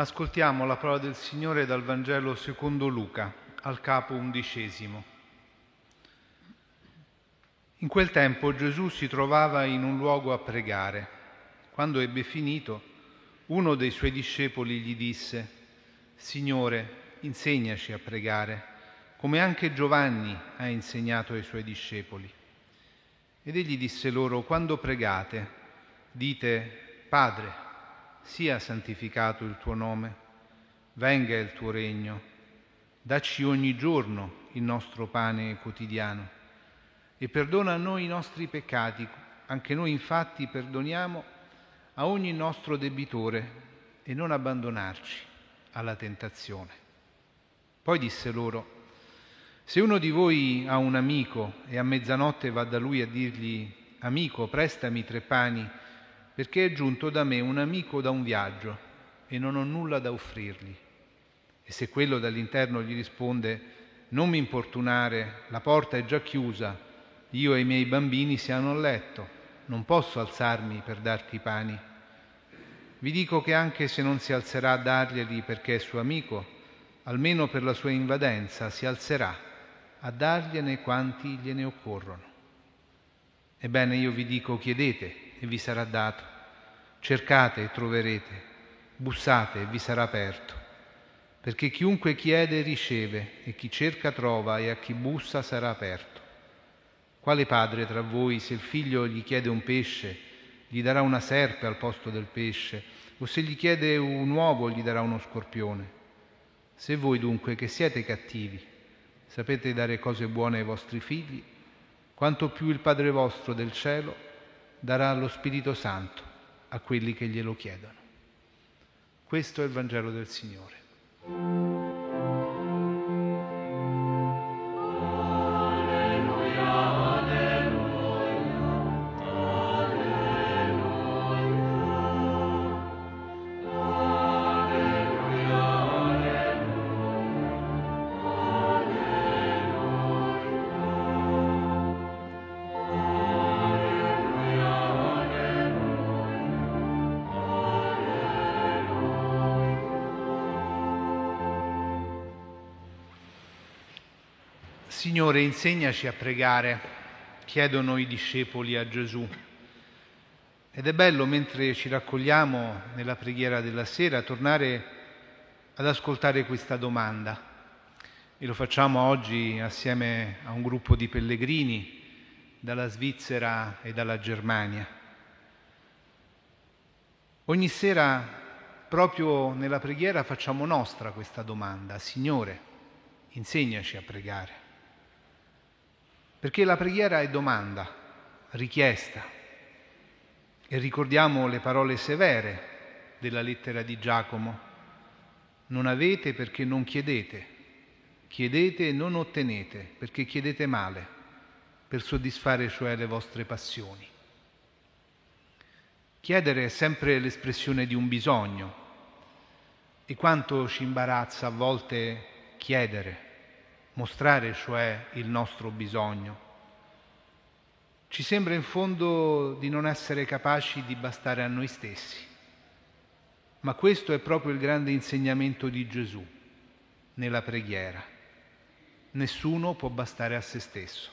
Ascoltiamo la parola del Signore dal Vangelo secondo Luca, al capo undicesimo. In quel tempo Gesù si trovava in un luogo a pregare. Quando ebbe finito, uno dei suoi discepoli gli disse, Signore, insegnaci a pregare, come anche Giovanni ha insegnato ai suoi discepoli. Ed egli disse loro, quando pregate, dite, Padre, sia santificato il tuo nome, venga il tuo regno, dacci ogni giorno il nostro pane quotidiano e perdona a noi i nostri peccati, anche noi infatti perdoniamo a ogni nostro debitore e non abbandonarci alla tentazione. Poi disse loro, se uno di voi ha un amico e a mezzanotte va da lui a dirgli, amico, prestami tre pani, perché è giunto da me un amico da un viaggio e non ho nulla da offrirgli. E se quello dall'interno gli risponde, non mi importunare, la porta è già chiusa, io e i miei bambini siamo a letto, non posso alzarmi per darti i pani. Vi dico che anche se non si alzerà a darglieli perché è suo amico, almeno per la sua invadenza si alzerà a dargliene quanti gliene occorrono. Ebbene io vi dico chiedete e vi sarà dato, cercate e troverete, bussate e vi sarà aperto, perché chiunque chiede riceve e chi cerca trova e a chi bussa sarà aperto. Quale padre tra voi, se il figlio gli chiede un pesce, gli darà una serpe al posto del pesce, o se gli chiede un uovo, gli darà uno scorpione? Se voi dunque, che siete cattivi, sapete dare cose buone ai vostri figli, quanto più il Padre vostro del cielo darà lo Spirito Santo a quelli che glielo chiedono. Questo è il Vangelo del Signore. Signore, insegnaci a pregare, chiedono i discepoli a Gesù. Ed è bello, mentre ci raccogliamo nella preghiera della sera, tornare ad ascoltare questa domanda. E lo facciamo oggi assieme a un gruppo di pellegrini dalla Svizzera e dalla Germania. Ogni sera, proprio nella preghiera, facciamo nostra questa domanda. Signore, insegnaci a pregare. Perché la preghiera è domanda, richiesta. E ricordiamo le parole severe della lettera di Giacomo. Non avete perché non chiedete. Chiedete e non ottenete perché chiedete male, per soddisfare cioè le vostre passioni. Chiedere è sempre l'espressione di un bisogno e quanto ci imbarazza a volte chiedere mostrare cioè il nostro bisogno. Ci sembra in fondo di non essere capaci di bastare a noi stessi, ma questo è proprio il grande insegnamento di Gesù nella preghiera. Nessuno può bastare a se stesso.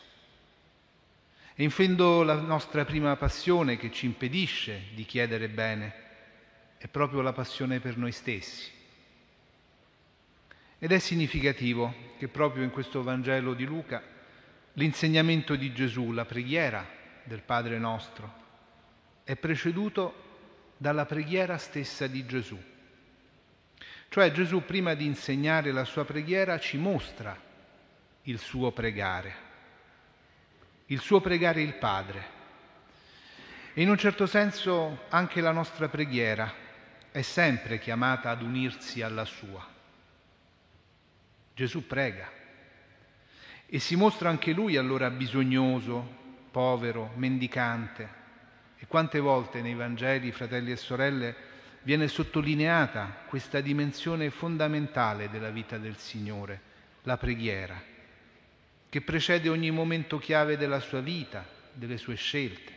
E in fondo la nostra prima passione che ci impedisce di chiedere bene è proprio la passione per noi stessi ed è significativo che proprio in questo Vangelo di Luca l'insegnamento di Gesù, la preghiera del Padre nostro, è preceduto dalla preghiera stessa di Gesù. Cioè Gesù prima di insegnare la sua preghiera ci mostra il suo pregare, il suo pregare il Padre. E in un certo senso anche la nostra preghiera è sempre chiamata ad unirsi alla sua. Gesù prega e si mostra anche lui allora bisognoso, povero, mendicante. E quante volte nei Vangeli, fratelli e sorelle, viene sottolineata questa dimensione fondamentale della vita del Signore, la preghiera, che precede ogni momento chiave della sua vita, delle sue scelte.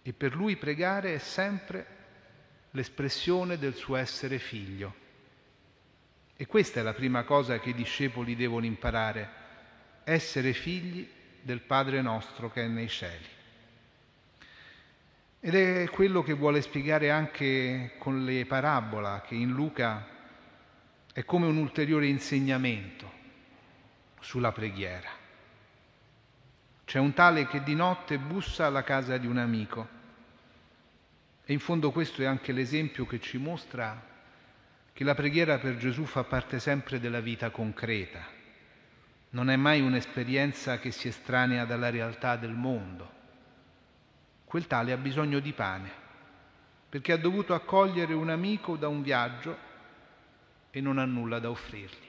E per lui pregare è sempre l'espressione del suo essere figlio. E questa è la prima cosa che i discepoli devono imparare, essere figli del Padre nostro che è nei cieli. Ed è quello che vuole spiegare anche con le parabola, che in Luca è come un ulteriore insegnamento sulla preghiera. C'è un tale che di notte bussa alla casa di un amico e in fondo questo è anche l'esempio che ci mostra che la preghiera per Gesù fa parte sempre della vita concreta, non è mai un'esperienza che si estranea dalla realtà del mondo. Quel tale ha bisogno di pane, perché ha dovuto accogliere un amico da un viaggio e non ha nulla da offrirgli.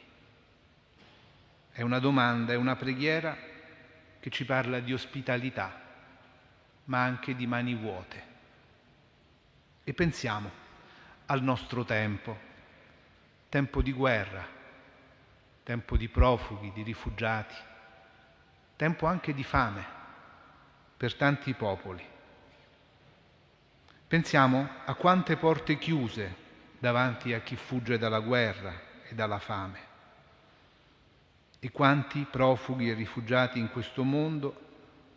È una domanda, è una preghiera che ci parla di ospitalità, ma anche di mani vuote. E pensiamo al nostro tempo, tempo di guerra, tempo di profughi, di rifugiati, tempo anche di fame per tanti popoli. Pensiamo a quante porte chiuse davanti a chi fugge dalla guerra e dalla fame e quanti profughi e rifugiati in questo mondo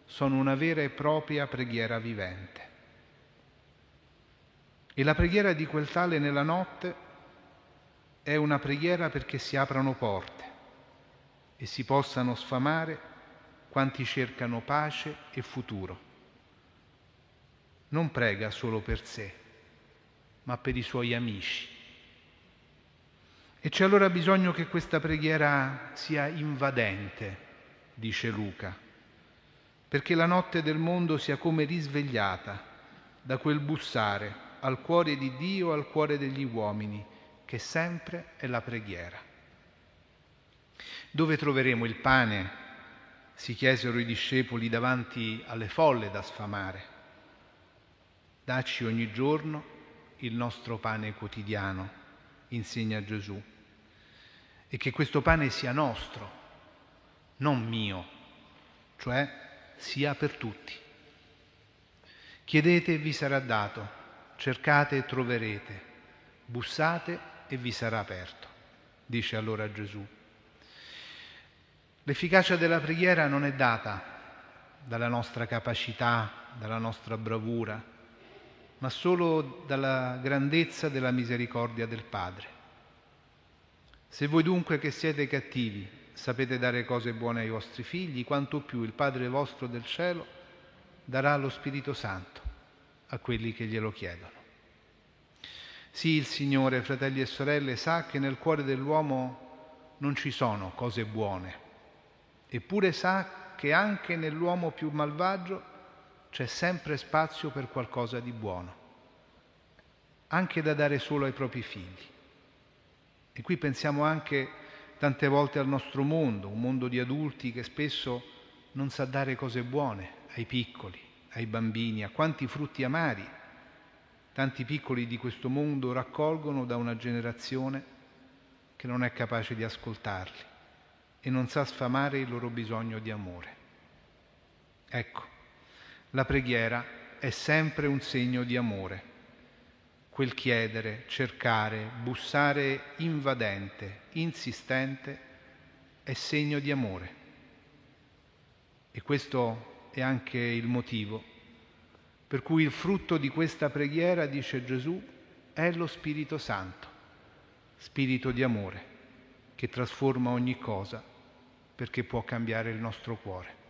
sono una vera e propria preghiera vivente. E la preghiera di quel tale nella notte è una preghiera perché si aprano porte e si possano sfamare quanti cercano pace e futuro. Non prega solo per sé, ma per i suoi amici. E c'è allora bisogno che questa preghiera sia invadente, dice Luca, perché la notte del mondo sia come risvegliata da quel bussare al cuore di Dio, al cuore degli uomini, che sempre è la preghiera. Dove troveremo il pane? si chiesero i discepoli davanti alle folle da sfamare. Dacci ogni giorno il nostro pane quotidiano, insegna Gesù, e che questo pane sia nostro, non mio, cioè sia per tutti. Chiedete e vi sarà dato cercate e troverete, bussate e vi sarà aperto, dice allora Gesù. L'efficacia della preghiera non è data dalla nostra capacità, dalla nostra bravura, ma solo dalla grandezza della misericordia del Padre. Se voi dunque che siete cattivi sapete dare cose buone ai vostri figli, quanto più il Padre vostro del cielo darà lo Spirito Santo a quelli che glielo chiedono. Sì, il Signore, fratelli e sorelle, sa che nel cuore dell'uomo non ci sono cose buone, eppure sa che anche nell'uomo più malvagio c'è sempre spazio per qualcosa di buono, anche da dare solo ai propri figli. E qui pensiamo anche tante volte al nostro mondo, un mondo di adulti che spesso non sa dare cose buone ai piccoli, ai bambini, a quanti frutti amari tanti piccoli di questo mondo raccolgono da una generazione che non è capace di ascoltarli e non sa sfamare il loro bisogno di amore. Ecco, la preghiera è sempre un segno di amore. Quel chiedere, cercare, bussare invadente, insistente, è segno di amore. E questo è anche il motivo per cui il frutto di questa preghiera, dice Gesù, è lo Spirito Santo, spirito di amore, che trasforma ogni cosa perché può cambiare il nostro cuore.